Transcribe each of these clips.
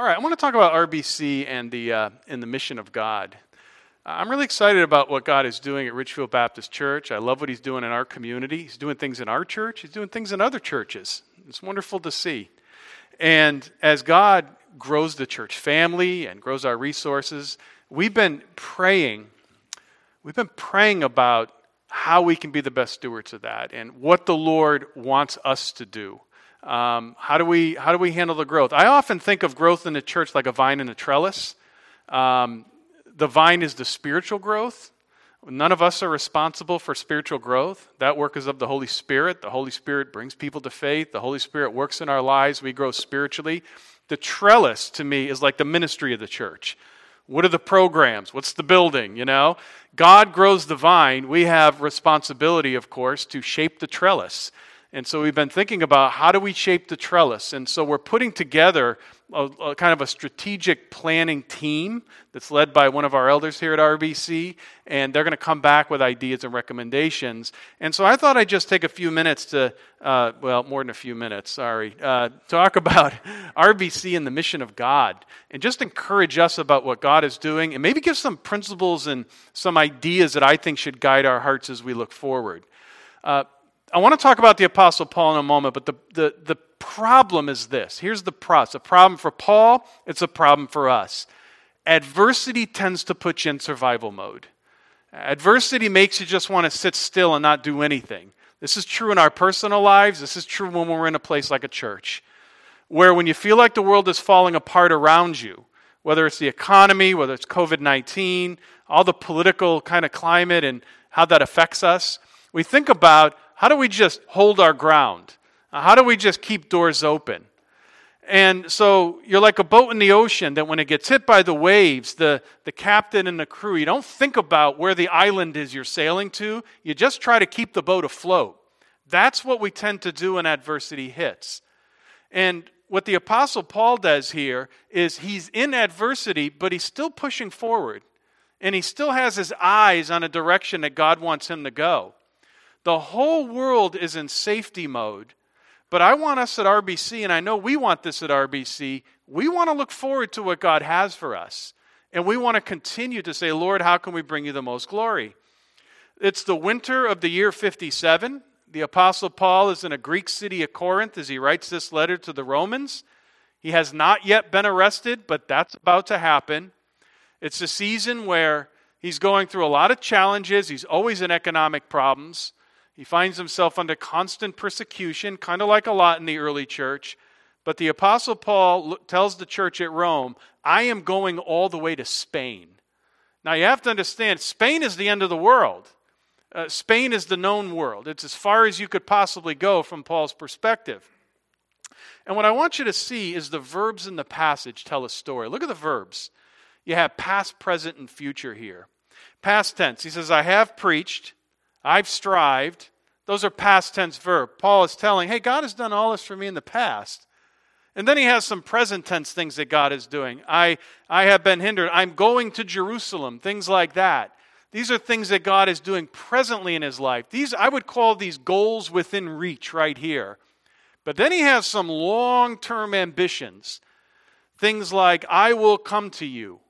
All right, I want to talk about RBC and the, uh, and the mission of God. I'm really excited about what God is doing at Ridgefield Baptist Church. I love what He's doing in our community. He's doing things in our church, He's doing things in other churches. It's wonderful to see. And as God grows the church family and grows our resources, we've been praying. We've been praying about how we can be the best stewards of that and what the Lord wants us to do. Um, how, do we, how do we handle the growth? I often think of growth in the church like a vine and a trellis. Um, the vine is the spiritual growth. None of us are responsible for spiritual growth. That work is of the Holy Spirit. The Holy Spirit brings people to faith. The Holy Spirit works in our lives. We grow spiritually. The trellis, to me, is like the ministry of the church. What are the programs? What's the building? You know, God grows the vine. We have responsibility, of course, to shape the trellis. And so we've been thinking about how do we shape the trellis. And so we're putting together a, a, kind of a strategic planning team that's led by one of our elders here at RBC, and they're going to come back with ideas and recommendations. And so I thought I'd just take a few minutes to, uh, well, more than a few minutes, sorry, uh, talk about RBC and the mission of God, and just encourage us about what God is doing, and maybe give some principles and some ideas that I think should guide our hearts as we look forward. Uh, I want to talk about the Apostle Paul in a moment, but the, the, the problem is this. Here's the problem. It's a problem for Paul, it's a problem for us. Adversity tends to put you in survival mode. Adversity makes you just want to sit still and not do anything. This is true in our personal lives. This is true when we're in a place like a church, where when you feel like the world is falling apart around you, whether it's the economy, whether it's COVID 19, all the political kind of climate and how that affects us, we think about how do we just hold our ground? How do we just keep doors open? And so you're like a boat in the ocean that when it gets hit by the waves, the, the captain and the crew, you don't think about where the island is you're sailing to. You just try to keep the boat afloat. That's what we tend to do when adversity hits. And what the Apostle Paul does here is he's in adversity, but he's still pushing forward. And he still has his eyes on a direction that God wants him to go. The whole world is in safety mode. But I want us at RBC, and I know we want this at RBC, we want to look forward to what God has for us. And we want to continue to say, Lord, how can we bring you the most glory? It's the winter of the year 57. The Apostle Paul is in a Greek city of Corinth as he writes this letter to the Romans. He has not yet been arrested, but that's about to happen. It's a season where he's going through a lot of challenges. He's always in economic problems. He finds himself under constant persecution, kind of like a lot in the early church. But the Apostle Paul tells the church at Rome, I am going all the way to Spain. Now you have to understand, Spain is the end of the world. Uh, Spain is the known world. It's as far as you could possibly go from Paul's perspective. And what I want you to see is the verbs in the passage tell a story. Look at the verbs. You have past, present, and future here. Past tense. He says, I have preached, I've strived. Those are past tense verb. Paul is telling, hey, God has done all this for me in the past. And then he has some present tense things that God is doing. I, I have been hindered. I'm going to Jerusalem, things like that. These are things that God is doing presently in his life. These I would call these goals within reach right here. But then he has some long-term ambitions. Things like I will come to you.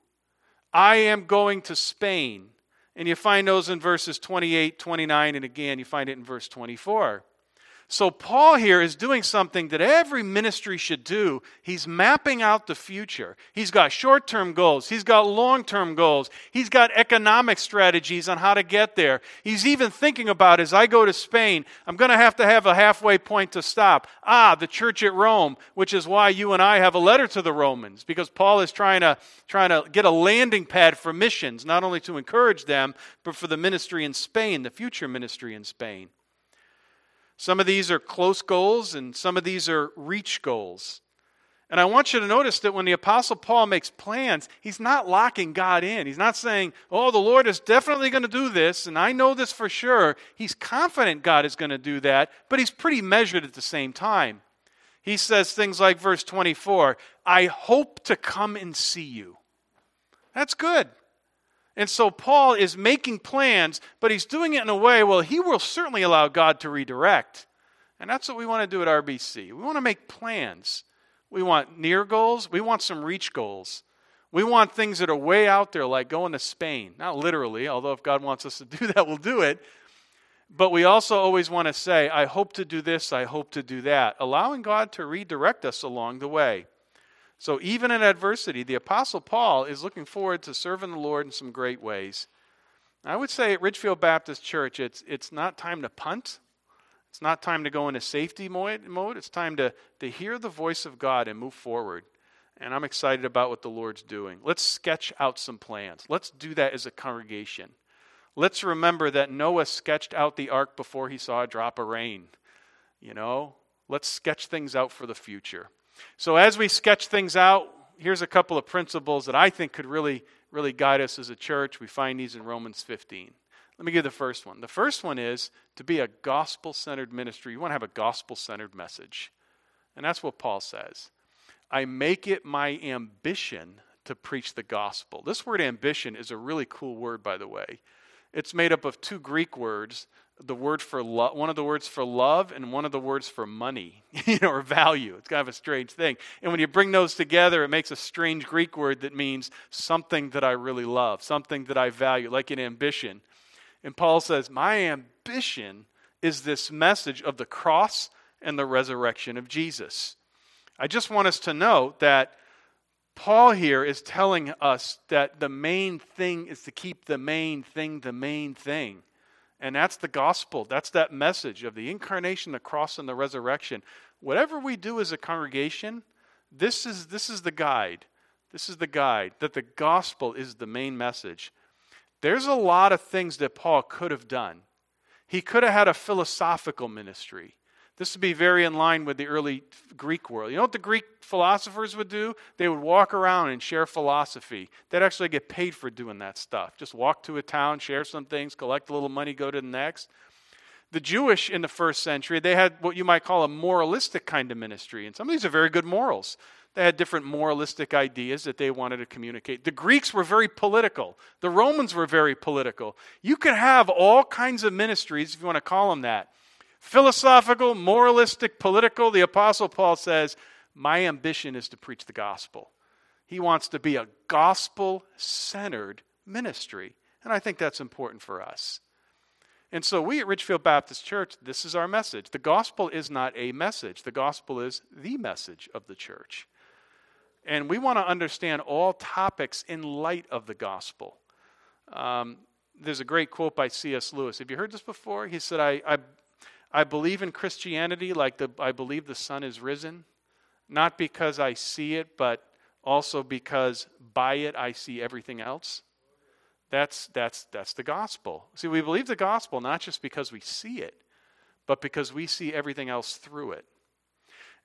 I am going to Spain. And you find those in verses 28, 29, and again, you find it in verse 24. So, Paul here is doing something that every ministry should do. He's mapping out the future. He's got short term goals, he's got long term goals, he's got economic strategies on how to get there. He's even thinking about as I go to Spain, I'm going to have to have a halfway point to stop. Ah, the church at Rome, which is why you and I have a letter to the Romans, because Paul is trying to, trying to get a landing pad for missions, not only to encourage them, but for the ministry in Spain, the future ministry in Spain. Some of these are close goals, and some of these are reach goals. And I want you to notice that when the Apostle Paul makes plans, he's not locking God in. He's not saying, oh, the Lord is definitely going to do this, and I know this for sure. He's confident God is going to do that, but he's pretty measured at the same time. He says things like verse 24 I hope to come and see you. That's good. And so Paul is making plans, but he's doing it in a way, well, he will certainly allow God to redirect. And that's what we want to do at RBC. We want to make plans. We want near goals. We want some reach goals. We want things that are way out there, like going to Spain. Not literally, although if God wants us to do that, we'll do it. But we also always want to say, I hope to do this, I hope to do that, allowing God to redirect us along the way. So even in adversity, the Apostle Paul is looking forward to serving the Lord in some great ways. I would say at Ridgefield Baptist Church, it's, it's not time to punt. It's not time to go into safety mode. It's time to, to hear the voice of God and move forward. And I'm excited about what the Lord's doing. Let's sketch out some plans. Let's do that as a congregation. Let's remember that Noah sketched out the ark before he saw a drop of rain. You know, let's sketch things out for the future. So, as we sketch things out, here's a couple of principles that I think could really, really guide us as a church. We find these in Romans 15. Let me give the first one. The first one is to be a gospel centered ministry. You want to have a gospel centered message. And that's what Paul says. I make it my ambition to preach the gospel. This word ambition is a really cool word, by the way. It's made up of two Greek words the word for love, one of the words for love and one of the words for money, you know, or value. It's kind of a strange thing. And when you bring those together, it makes a strange Greek word that means something that I really love, something that I value, like an ambition. And Paul says, My ambition is this message of the cross and the resurrection of Jesus. I just want us to note that Paul here is telling us that the main thing is to keep the main thing the main thing. And that's the gospel. That's that message of the incarnation, the cross, and the resurrection. Whatever we do as a congregation, this is, this is the guide. This is the guide that the gospel is the main message. There's a lot of things that Paul could have done. He could have had a philosophical ministry. This would be very in line with the early Greek world. You know what the Greek philosophers would do? They would walk around and share philosophy. They'd actually get paid for doing that stuff. Just walk to a town, share some things, collect a little money, go to the next. The Jewish in the first century, they had what you might call a moralistic kind of ministry. And some of these are very good morals. They had different moralistic ideas that they wanted to communicate. The Greeks were very political. The Romans were very political. You could have all kinds of ministries, if you want to call them that philosophical, moralistic, political, the Apostle Paul says, My ambition is to preach the gospel. He wants to be a gospel centered ministry. And I think that's important for us. And so, we at Ridgefield Baptist Church, this is our message. The gospel is not a message, the gospel is the message of the church. And we want to understand all topics in light of the gospel. Um, there's a great quote by C.S. Lewis. Have you heard this before? He said, I, I I believe in Christianity like the, I believe the sun is risen, not because I see it, but also because by it I see everything else. That's, that's, that's the gospel. See, we believe the gospel not just because we see it, but because we see everything else through it.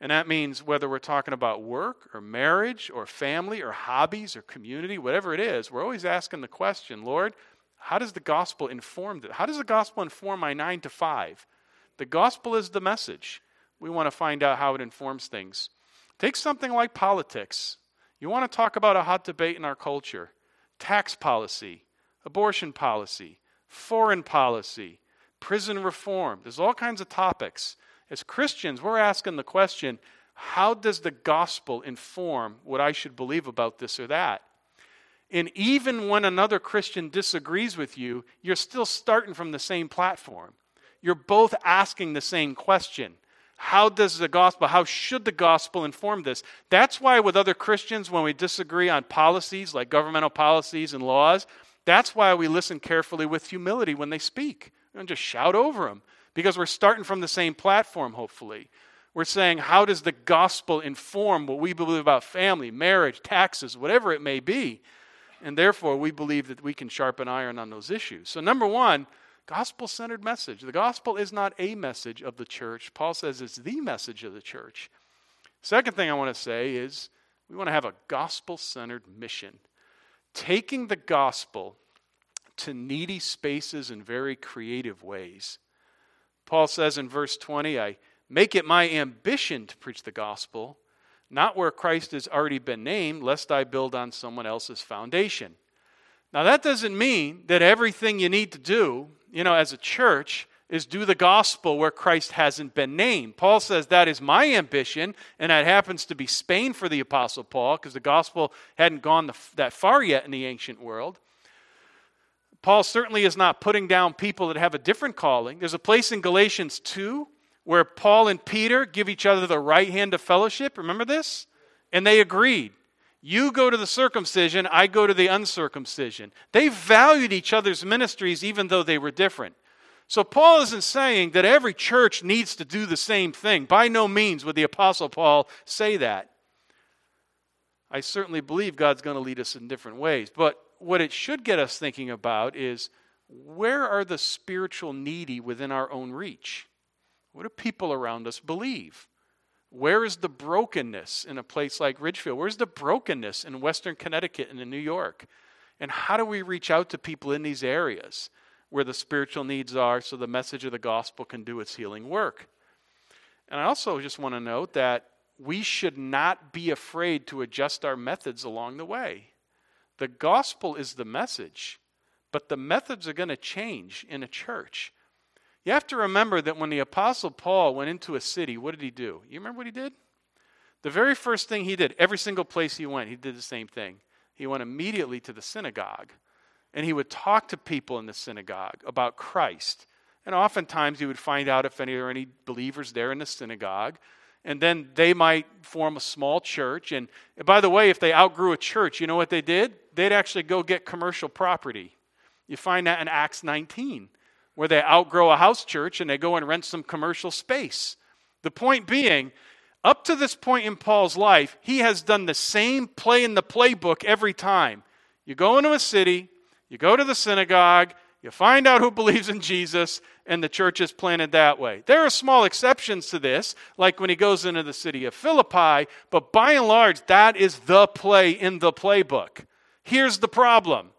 And that means whether we're talking about work or marriage or family or hobbies or community, whatever it is, we're always asking the question Lord, how does the gospel inform that? How does the gospel inform my nine to five? The gospel is the message. We want to find out how it informs things. Take something like politics. You want to talk about a hot debate in our culture tax policy, abortion policy, foreign policy, prison reform. There's all kinds of topics. As Christians, we're asking the question how does the gospel inform what I should believe about this or that? And even when another Christian disagrees with you, you're still starting from the same platform you're both asking the same question. How does the gospel, how should the gospel inform this? That's why, with other Christians, when we disagree on policies like governmental policies and laws, that's why we listen carefully with humility when they speak. and just shout over them because we're starting from the same platform, hopefully. We're saying, how does the gospel inform what we believe about family, marriage, taxes, whatever it may be? And therefore, we believe that we can sharpen iron on those issues. So, number one, Gospel centered message. The gospel is not a message of the church. Paul says it's the message of the church. Second thing I want to say is we want to have a gospel centered mission. Taking the gospel to needy spaces in very creative ways. Paul says in verse 20, I make it my ambition to preach the gospel, not where Christ has already been named, lest I build on someone else's foundation. Now, that doesn't mean that everything you need to do you know, as a church, is do the gospel where Christ hasn't been named. Paul says that is my ambition, and that happens to be Spain for the Apostle Paul because the gospel hadn't gone that far yet in the ancient world. Paul certainly is not putting down people that have a different calling. There's a place in Galatians 2 where Paul and Peter give each other the right hand of fellowship. Remember this? And they agreed. You go to the circumcision, I go to the uncircumcision. They valued each other's ministries even though they were different. So Paul isn't saying that every church needs to do the same thing. By no means would the Apostle Paul say that. I certainly believe God's going to lead us in different ways. But what it should get us thinking about is where are the spiritual needy within our own reach? What do people around us believe? Where is the brokenness in a place like Ridgefield? Where's the brokenness in Western Connecticut and in New York? And how do we reach out to people in these areas? where the spiritual needs are so the message of the gospel can do its healing work. And I also just want to note that we should not be afraid to adjust our methods along the way. The gospel is the message, but the methods are going to change in a church. You have to remember that when the Apostle Paul went into a city, what did he do? You remember what he did? The very first thing he did, every single place he went, he did the same thing. He went immediately to the synagogue and he would talk to people in the synagogue about Christ. And oftentimes he would find out if there are any believers there in the synagogue. And then they might form a small church. And by the way, if they outgrew a church, you know what they did? They'd actually go get commercial property. You find that in Acts 19, where they outgrow a house church and they go and rent some commercial space. The point being, up to this point in Paul's life, he has done the same play in the playbook every time. You go into a city, you go to the synagogue, you find out who believes in Jesus, and the church is planted that way. There are small exceptions to this, like when he goes into the city of Philippi, but by and large, that is the play in the playbook. Here's the problem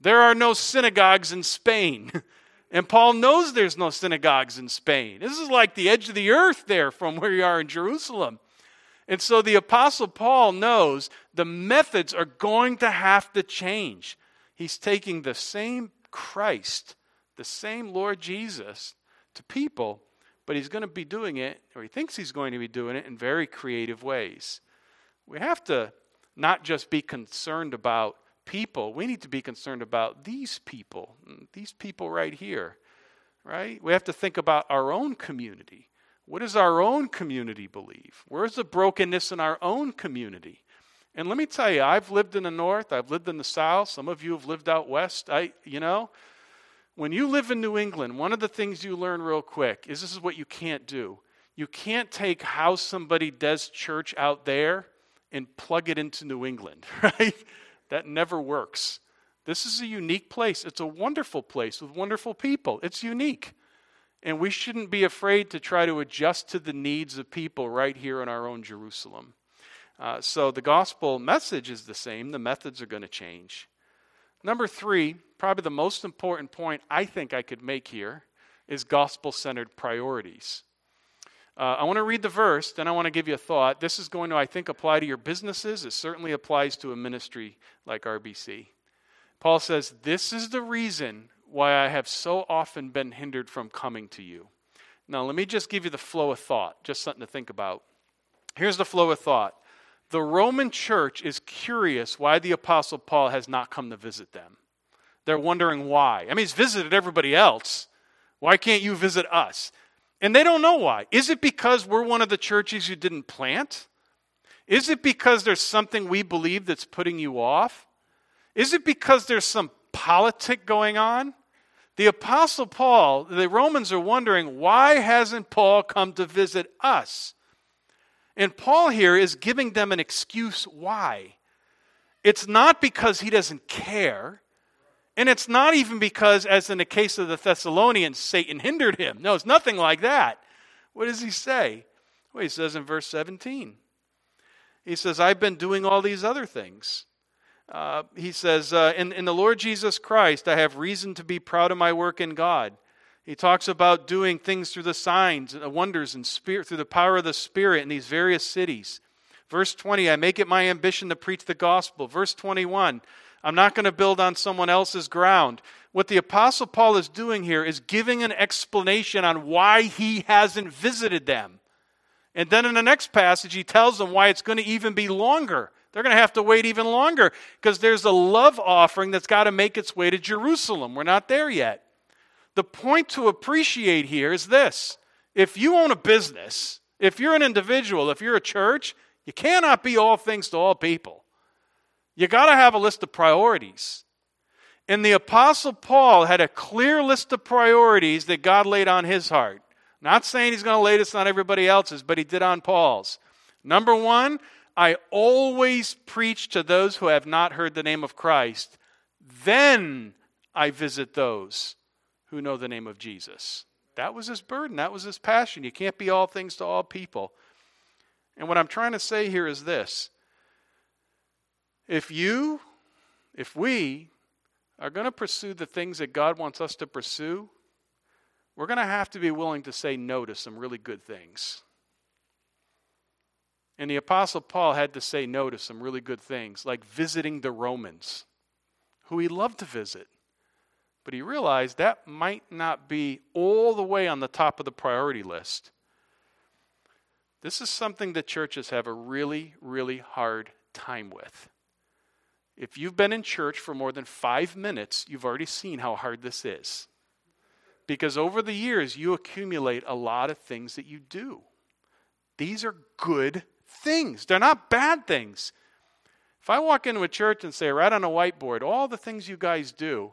there are no synagogues in Spain. And Paul knows there's no synagogues in Spain. This is like the edge of the earth there from where you are in Jerusalem. And so the Apostle Paul knows the methods are going to have to change. He's taking the same Christ, the same Lord Jesus, to people, but he's going to be doing it, or he thinks he's going to be doing it in very creative ways. We have to not just be concerned about people, we need to be concerned about these people, these people right here, right? We have to think about our own community. What does our own community believe? Where's the brokenness in our own community? And let me tell you, I've lived in the north, I've lived in the south, some of you have lived out west. I, you know, when you live in New England, one of the things you learn real quick is this is what you can't do. You can't take how somebody does church out there and plug it into New England, right? That never works. This is a unique place. It's a wonderful place with wonderful people. It's unique. And we shouldn't be afraid to try to adjust to the needs of people right here in our own Jerusalem. Uh, so the gospel message is the same, the methods are going to change. Number three, probably the most important point I think I could make here is gospel centered priorities. Uh, I want to read the verse, then I want to give you a thought. This is going to, I think, apply to your businesses. It certainly applies to a ministry like RBC. Paul says, This is the reason why I have so often been hindered from coming to you. Now, let me just give you the flow of thought, just something to think about. Here's the flow of thought the Roman church is curious why the Apostle Paul has not come to visit them. They're wondering why. I mean, he's visited everybody else. Why can't you visit us? And they don't know why. Is it because we're one of the churches you didn't plant? Is it because there's something we believe that's putting you off? Is it because there's some politic going on? The Apostle Paul, the Romans are wondering, why hasn't Paul come to visit us? And Paul here is giving them an excuse why. It's not because he doesn't care. And it's not even because, as in the case of the Thessalonians, Satan hindered him. No, it's nothing like that. What does he say? Well, he says in verse 17, he says, I've been doing all these other things. Uh, he says, uh, in, in the Lord Jesus Christ, I have reason to be proud of my work in God. He talks about doing things through the signs and wonders and spirit through the power of the Spirit in these various cities. Verse 20, I make it my ambition to preach the gospel. Verse 21, I'm not going to build on someone else's ground. What the Apostle Paul is doing here is giving an explanation on why he hasn't visited them. And then in the next passage, he tells them why it's going to even be longer. They're going to have to wait even longer because there's a love offering that's got to make its way to Jerusalem. We're not there yet. The point to appreciate here is this if you own a business, if you're an individual, if you're a church, you cannot be all things to all people. You got to have a list of priorities. And the Apostle Paul had a clear list of priorities that God laid on his heart. Not saying he's going to lay this on everybody else's, but he did on Paul's. Number one, I always preach to those who have not heard the name of Christ. Then I visit those who know the name of Jesus. That was his burden. That was his passion. You can't be all things to all people. And what I'm trying to say here is this if you, if we are going to pursue the things that God wants us to pursue, we're going to have to be willing to say no to some really good things. And the Apostle Paul had to say no to some really good things, like visiting the Romans, who he loved to visit. But he realized that might not be all the way on the top of the priority list. This is something that churches have a really, really hard time with. If you've been in church for more than five minutes, you've already seen how hard this is. Because over the years, you accumulate a lot of things that you do. These are good things, they're not bad things. If I walk into a church and say, right on a whiteboard, all the things you guys do,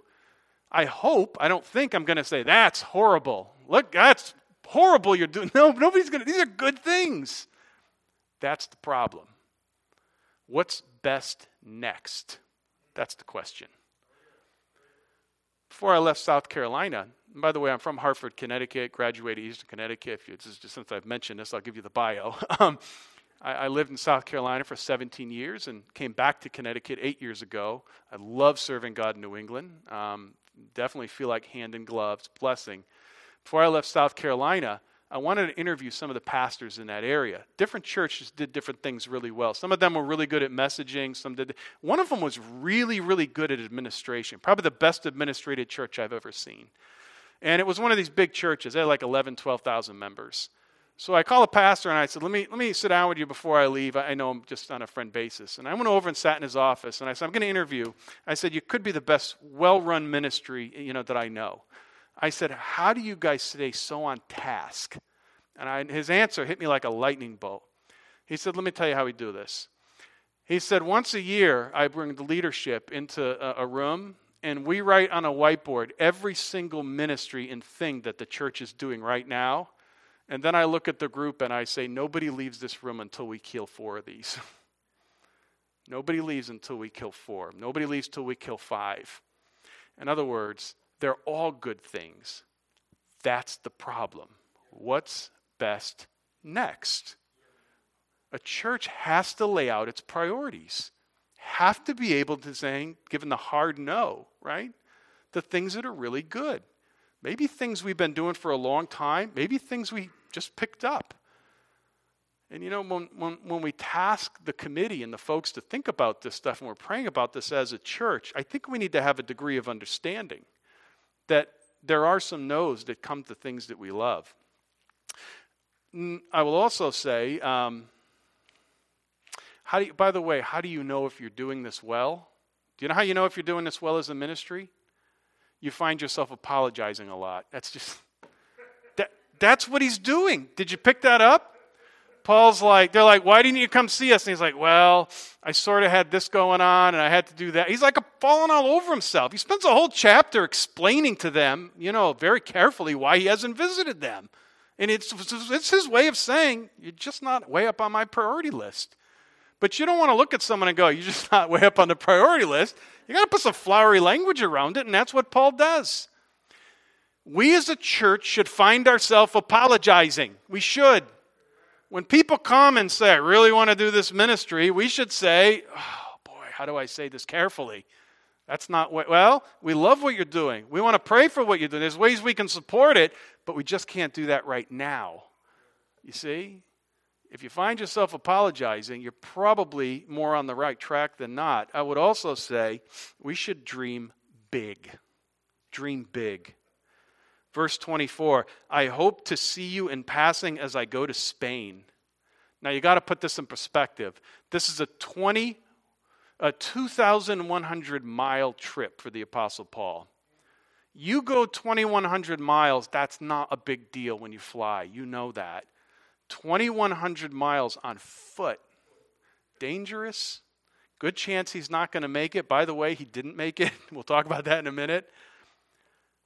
I hope, I don't think I'm going to say, that's horrible. Look, that's horrible you're doing. No, nobody's going to, these are good things. That's the problem. What's best next? That's the question. Before I left South Carolina, by the way, I'm from Hartford, Connecticut, graduated Eastern Connecticut. If you, just, since I've mentioned this, I'll give you the bio. um, I, I, lived in South Carolina for 17 years and came back to Connecticut eight years ago. I love serving God in New England. Um, definitely feel like hand in gloves, blessing. Before I left South Carolina, I wanted to interview some of the pastors in that area. Different churches did different things really well. Some of them were really good at messaging. Some did. One of them was really, really good at administration. Probably the best administrated church I've ever seen. And it was one of these big churches. They had like 11, 12,000 members. So I called a pastor and I said, let me, let me sit down with you before I leave. I know I'm just on a friend basis. And I went over and sat in his office and I said, I'm going to interview. I said, you could be the best well-run ministry you know, that I know. I said, How do you guys stay so on task? And I, his answer hit me like a lightning bolt. He said, Let me tell you how we do this. He said, Once a year, I bring the leadership into a, a room and we write on a whiteboard every single ministry and thing that the church is doing right now. And then I look at the group and I say, Nobody leaves this room until we kill four of these. Nobody leaves until we kill four. Nobody leaves until we kill five. In other words, they're all good things. That's the problem. What's best next? A church has to lay out its priorities, have to be able to say, given the hard no, right? The things that are really good. Maybe things we've been doing for a long time, maybe things we just picked up. And you know, when, when, when we task the committee and the folks to think about this stuff and we're praying about this as a church, I think we need to have a degree of understanding that there are some no's that come to things that we love. I will also say, um, how do you, by the way, how do you know if you're doing this well? Do you know how you know if you're doing this well as a ministry? You find yourself apologizing a lot. That's just, that, that's what he's doing. Did you pick that up? Paul's like, they're like, why didn't you come see us? And he's like, well, I sort of had this going on and I had to do that. He's like falling all over himself. He spends a whole chapter explaining to them, you know, very carefully why he hasn't visited them. And it's, it's his way of saying, you're just not way up on my priority list. But you don't want to look at someone and go, you're just not way up on the priority list. You got to put some flowery language around it, and that's what Paul does. We as a church should find ourselves apologizing. We should. When people come and say, I really want to do this ministry, we should say, oh boy, how do I say this carefully? That's not what, well, we love what you're doing. We want to pray for what you're doing. There's ways we can support it, but we just can't do that right now. You see? If you find yourself apologizing, you're probably more on the right track than not. I would also say we should dream big. Dream big. Verse 24 I hope to see you in passing as I go to Spain. Now you got to put this in perspective. This is a 20 a 2100 mile trip for the apostle Paul. You go 2100 miles, that's not a big deal when you fly. You know that. 2100 miles on foot. Dangerous. Good chance he's not going to make it. By the way, he didn't make it. We'll talk about that in a minute.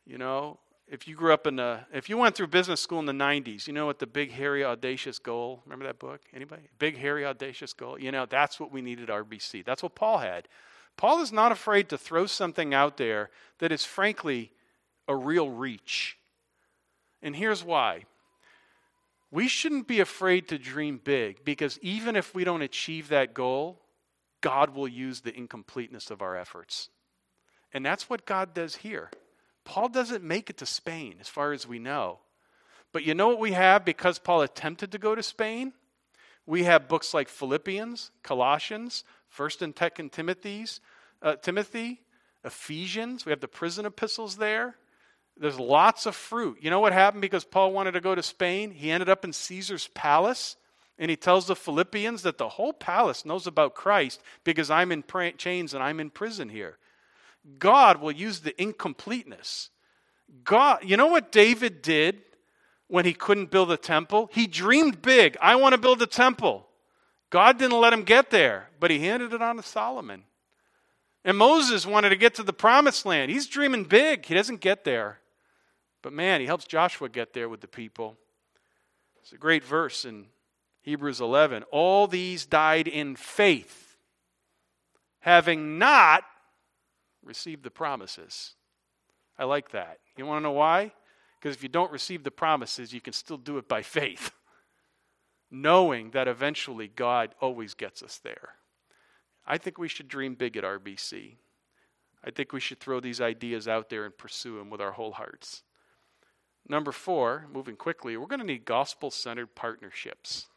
You know, if you grew up in the, if you went through business school in the 90s, you know what the big, hairy, audacious goal, remember that book? Anybody? Big, hairy, audacious goal? You know, that's what we needed RBC. That's what Paul had. Paul is not afraid to throw something out there that is frankly a real reach. And here's why. We shouldn't be afraid to dream big because even if we don't achieve that goal, God will use the incompleteness of our efforts. And that's what God does here. Paul doesn't make it to Spain, as far as we know. But you know what we have because Paul attempted to go to Spain? We have books like Philippians, Colossians, 1st and 2nd Timothy's, uh, Timothy, Ephesians. We have the prison epistles there. There's lots of fruit. You know what happened because Paul wanted to go to Spain? He ended up in Caesar's palace. And he tells the Philippians that the whole palace knows about Christ because I'm in chains and I'm in prison here. God will use the incompleteness. God, you know what David did when he couldn't build a temple? He dreamed big. I want to build a temple. God didn't let him get there, but he handed it on to Solomon. And Moses wanted to get to the promised land. He's dreaming big. He doesn't get there. But man, he helps Joshua get there with the people. It's a great verse in Hebrews 11. All these died in faith, having not receive the promises. I like that. You want to know why? Because if you don't receive the promises, you can still do it by faith, knowing that eventually God always gets us there. I think we should dream big at RBC. I think we should throw these ideas out there and pursue them with our whole hearts. Number four, moving quickly, we're going to need gospel centered partnerships.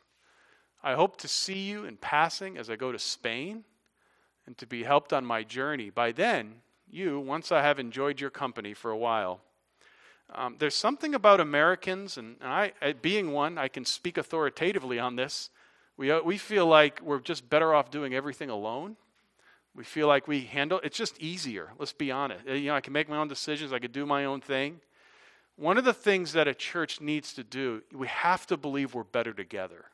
I hope to see you in passing as I go to Spain and to be helped on my journey. By then, you, once I have enjoyed your company for a while, um, there's something about Americans, and I, being one, I can speak authoritatively on this. We, uh, we feel like we're just better off doing everything alone. We feel like we handle it's just easier. Let's be honest. Uh, you know, I can make my own decisions. I can do my own thing. One of the things that a church needs to do, we have to believe we're better together.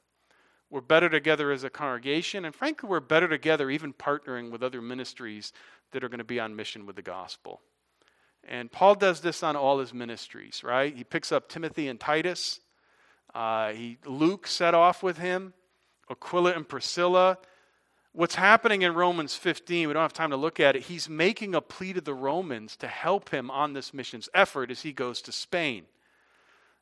We're better together as a congregation, and frankly, we're better together even partnering with other ministries that are going to be on mission with the gospel. And Paul does this on all his ministries, right? He picks up Timothy and Titus. Uh, he, Luke set off with him, Aquila and Priscilla. What's happening in Romans 15, we don't have time to look at it. He's making a plea to the Romans to help him on this missions effort as he goes to Spain.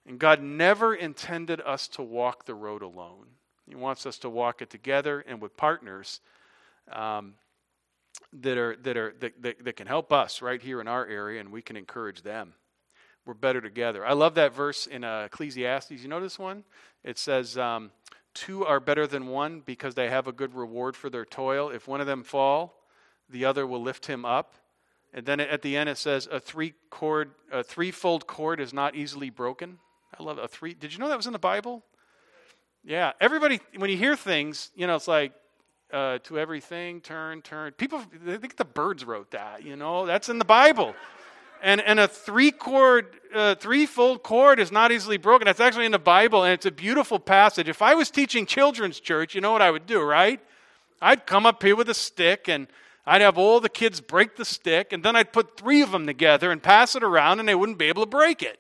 And God never intended us to walk the road alone. He wants us to walk it together and with partners um, that, are, that, are, that, that, that can help us right here in our area, and we can encourage them. We're better together. I love that verse in uh, Ecclesiastes. You know this one? It says, um, Two are better than one because they have a good reward for their toil. If one of them fall, the other will lift him up. And then at the end it says, a three cord, a threefold cord is not easily broken. I love a three. Did you know that was in the Bible? Yeah, everybody, when you hear things, you know, it's like, uh, to everything, turn, turn. People, they think the Byrds wrote that, you know, that's in the Bible. And, and a three chord, uh, threefold cord is not easily broken. That's actually in the Bible, and it's a beautiful passage. If I was teaching children's church, you know what I would do, right? I'd come up here with a stick, and I'd have all the kids break the stick, and then I'd put three of them together and pass it around, and they wouldn't be able to break it.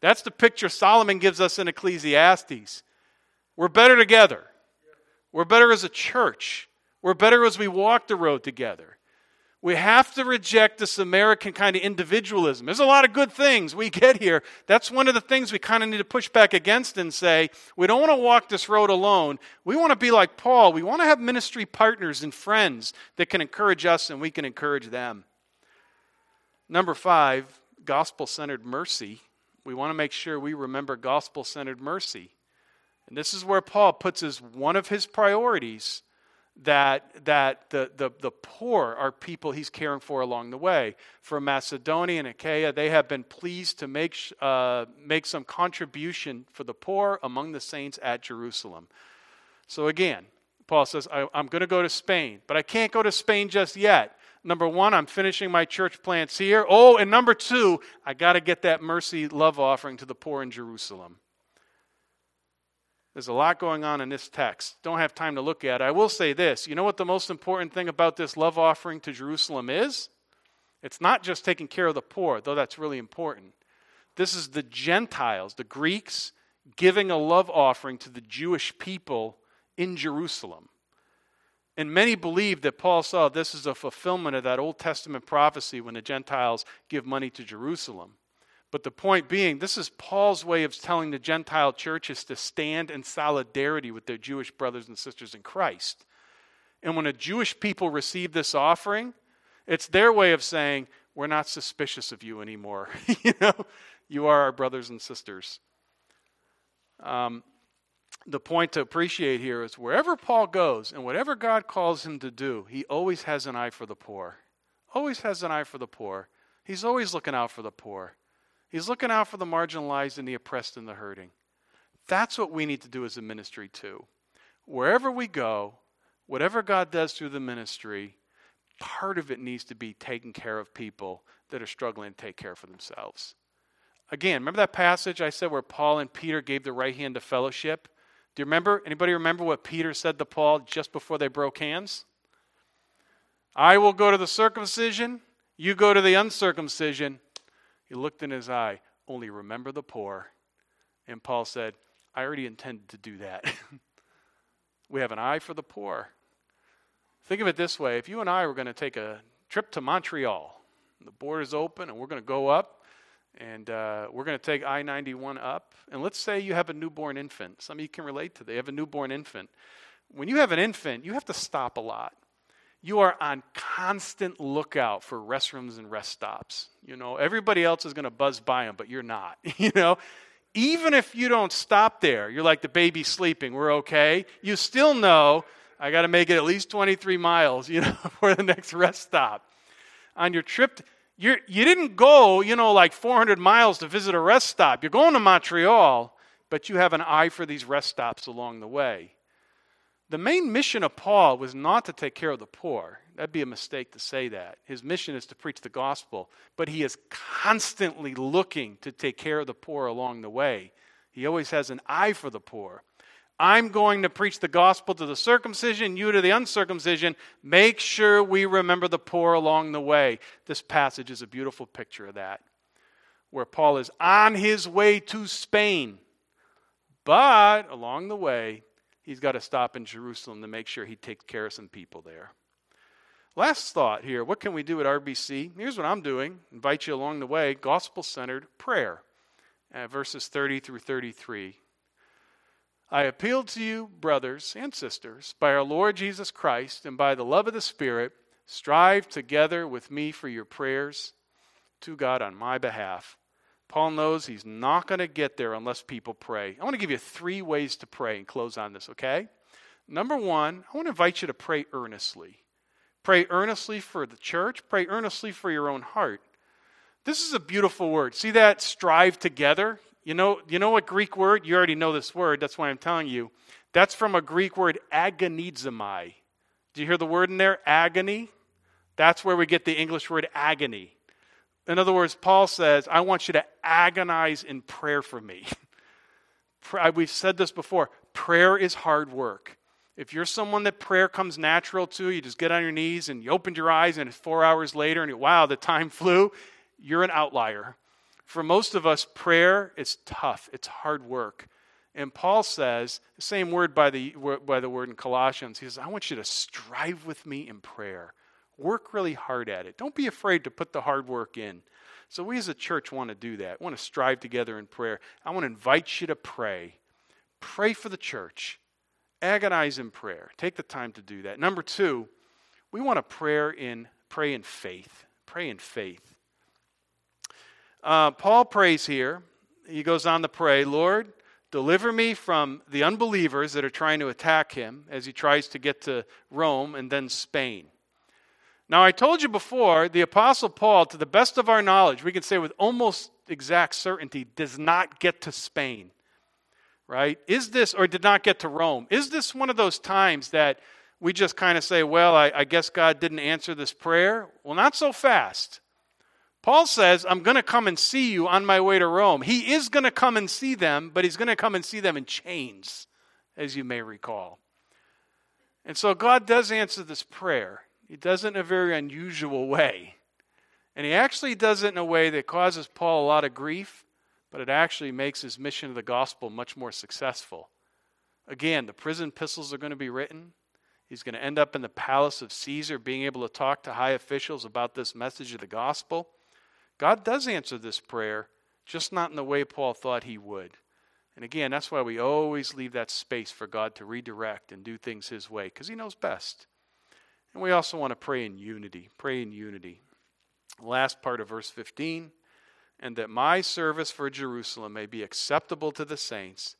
That's the picture Solomon gives us in Ecclesiastes. We're better together. We're better as a church. We're better as we walk the road together. We have to reject this American kind of individualism. There's a lot of good things we get here. That's one of the things we kind of need to push back against and say, we don't want to walk this road alone. We want to be like Paul. We want to have ministry partners and friends that can encourage us and we can encourage them. Number five, gospel centered mercy. We want to make sure we remember gospel centered mercy. And this is where Paul puts as one of his priorities that, that the, the, the poor are people he's caring for along the way. For Macedonia and Achaia, they have been pleased to make, uh, make some contribution for the poor among the saints at Jerusalem. So again, Paul says, I, I'm going to go to Spain, but I can't go to Spain just yet. Number one, I'm finishing my church plants here. Oh, and number two, I got to get that mercy love offering to the poor in Jerusalem. There's a lot going on in this text. Don't have time to look at it. I will say this you know what the most important thing about this love offering to Jerusalem is? It's not just taking care of the poor, though that's really important. This is the Gentiles, the Greeks, giving a love offering to the Jewish people in Jerusalem. And many believe that Paul saw this as a fulfillment of that Old Testament prophecy when the Gentiles give money to Jerusalem. But the point being, this is Paul's way of telling the Gentile churches to stand in solidarity with their Jewish brothers and sisters in Christ. And when a Jewish people receive this offering, it's their way of saying, We're not suspicious of you anymore. you know, you are our brothers and sisters. Um, the point to appreciate here is wherever Paul goes and whatever God calls him to do, he always has an eye for the poor. Always has an eye for the poor. He's always looking out for the poor. He's looking out for the marginalized and the oppressed and the hurting. That's what we need to do as a ministry, too. Wherever we go, whatever God does through the ministry, part of it needs to be taking care of people that are struggling to take care for themselves. Again, remember that passage I said where Paul and Peter gave the right hand to fellowship? Do you remember? Anybody remember what Peter said to Paul just before they broke hands? I will go to the circumcision, you go to the uncircumcision. He looked in his eye, only remember the poor. And Paul said, I already intended to do that. we have an eye for the poor. Think of it this way if you and I were going to take a trip to Montreal, the border's open, and we're going to go up, and uh, we're going to take I 91 up. And let's say you have a newborn infant. Some of you can relate to. You have a newborn infant. When you have an infant, you have to stop a lot you are on constant lookout for restrooms and rest stops. You know, everybody else is going to buzz by them, but you're not. You know, even if you don't stop there, you're like the baby sleeping, we're okay. You still know I got to make it at least 23 miles, you know, for the next rest stop. On your trip, you're, you didn't go, you know, like 400 miles to visit a rest stop. You're going to Montreal, but you have an eye for these rest stops along the way. The main mission of Paul was not to take care of the poor. That'd be a mistake to say that. His mission is to preach the gospel, but he is constantly looking to take care of the poor along the way. He always has an eye for the poor. I'm going to preach the gospel to the circumcision, you to the uncircumcision. Make sure we remember the poor along the way. This passage is a beautiful picture of that, where Paul is on his way to Spain, but along the way, he's got to stop in Jerusalem to make sure he takes care of some people there. Last thought here what can we do at RBC? Here's what I'm doing. Invite you along the way gospel centered prayer. Uh, verses 30 through 33. I appeal to you, brothers and sisters, by our Lord Jesus Christ and by the love of the Spirit, strive together with me for your prayers to God on my behalf Paul knows he's not going to get there unless people pray. I want to give you three ways to pray and close on this, okay? Number one, I want to invite you to pray earnestly. Pray earnestly for the church, pray earnestly for your own heart. This is a beautiful word. See that strive together? You know, you know what Greek word? You already know this word. That's why I'm telling you. That's from a Greek word agonizomai. Do you hear the word in there? Agony? That's where we get the English word agony. In other words, Paul says, I want you to agonize in prayer for me. We've said this before prayer is hard work. If you're someone that prayer comes natural to, you just get on your knees and you opened your eyes and it's four hours later and you, wow, the time flew, you're an outlier. For most of us, prayer is tough, it's hard work. And Paul says, the same word by the, by the word in Colossians, he says, I want you to strive with me in prayer. Work really hard at it. Don't be afraid to put the hard work in. So, we as a church want to do that. We want to strive together in prayer. I want to invite you to pray. Pray for the church. Agonize in prayer. Take the time to do that. Number two, we want to pray in, pray in faith. Pray in faith. Uh, Paul prays here. He goes on to pray, Lord, Deliver me from the unbelievers that are trying to attack him as he tries to get to Rome and then Spain. Now, I told you before, the Apostle Paul, to the best of our knowledge, we can say with almost exact certainty, does not get to Spain. Right? Is this, or did not get to Rome? Is this one of those times that we just kind of say, well, I, I guess God didn't answer this prayer? Well, not so fast. Paul says, I'm going to come and see you on my way to Rome. He is going to come and see them, but he's going to come and see them in chains, as you may recall. And so God does answer this prayer. He does it in a very unusual way. And he actually does it in a way that causes Paul a lot of grief, but it actually makes his mission of the gospel much more successful. Again, the prison epistles are going to be written. He's going to end up in the palace of Caesar, being able to talk to high officials about this message of the gospel. God does answer this prayer, just not in the way Paul thought he would. And again, that's why we always leave that space for God to redirect and do things his way, because he knows best. And we also want to pray in unity. Pray in unity. Last part of verse 15 and that my service for Jerusalem may be acceptable to the saints,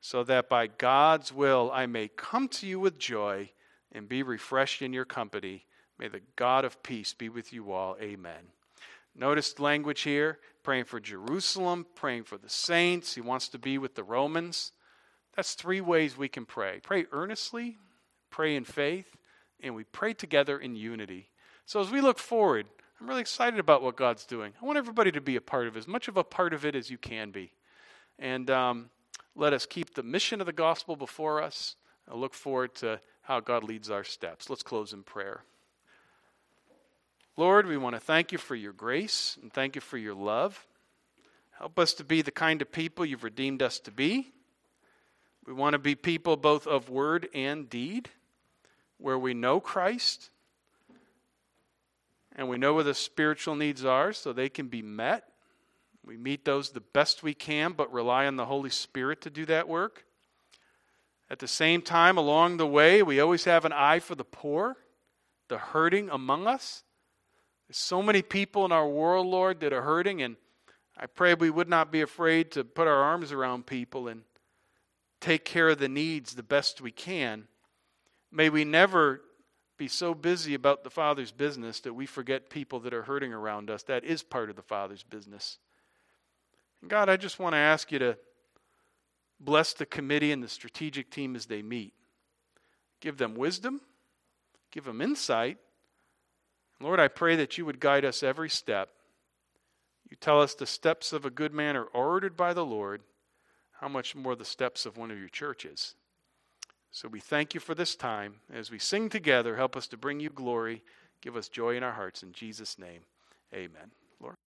so that by God's will I may come to you with joy and be refreshed in your company. May the God of peace be with you all. Amen. Notice language here praying for Jerusalem, praying for the saints. He wants to be with the Romans. That's three ways we can pray pray earnestly, pray in faith, and we pray together in unity. So as we look forward, I'm really excited about what God's doing. I want everybody to be a part of as much of a part of it as you can be. And um, let us keep the mission of the gospel before us. I look forward to how God leads our steps. Let's close in prayer. Lord, we want to thank you for your grace and thank you for your love. Help us to be the kind of people you've redeemed us to be. We want to be people both of word and deed where we know Christ and we know where the spiritual needs are so they can be met. We meet those the best we can, but rely on the Holy Spirit to do that work. At the same time, along the way, we always have an eye for the poor, the hurting among us. There's so many people in our world, Lord, that are hurting, and I pray we would not be afraid to put our arms around people and take care of the needs the best we can. May we never be so busy about the Father's business that we forget people that are hurting around us. That is part of the Father's business. And God, I just want to ask you to bless the committee and the strategic team as they meet. Give them wisdom, give them insight. Lord, I pray that you would guide us every step. You tell us the steps of a good man are ordered by the Lord. How much more the steps of one of your churches? So we thank you for this time. As we sing together, help us to bring you glory. Give us joy in our hearts. In Jesus' name, amen.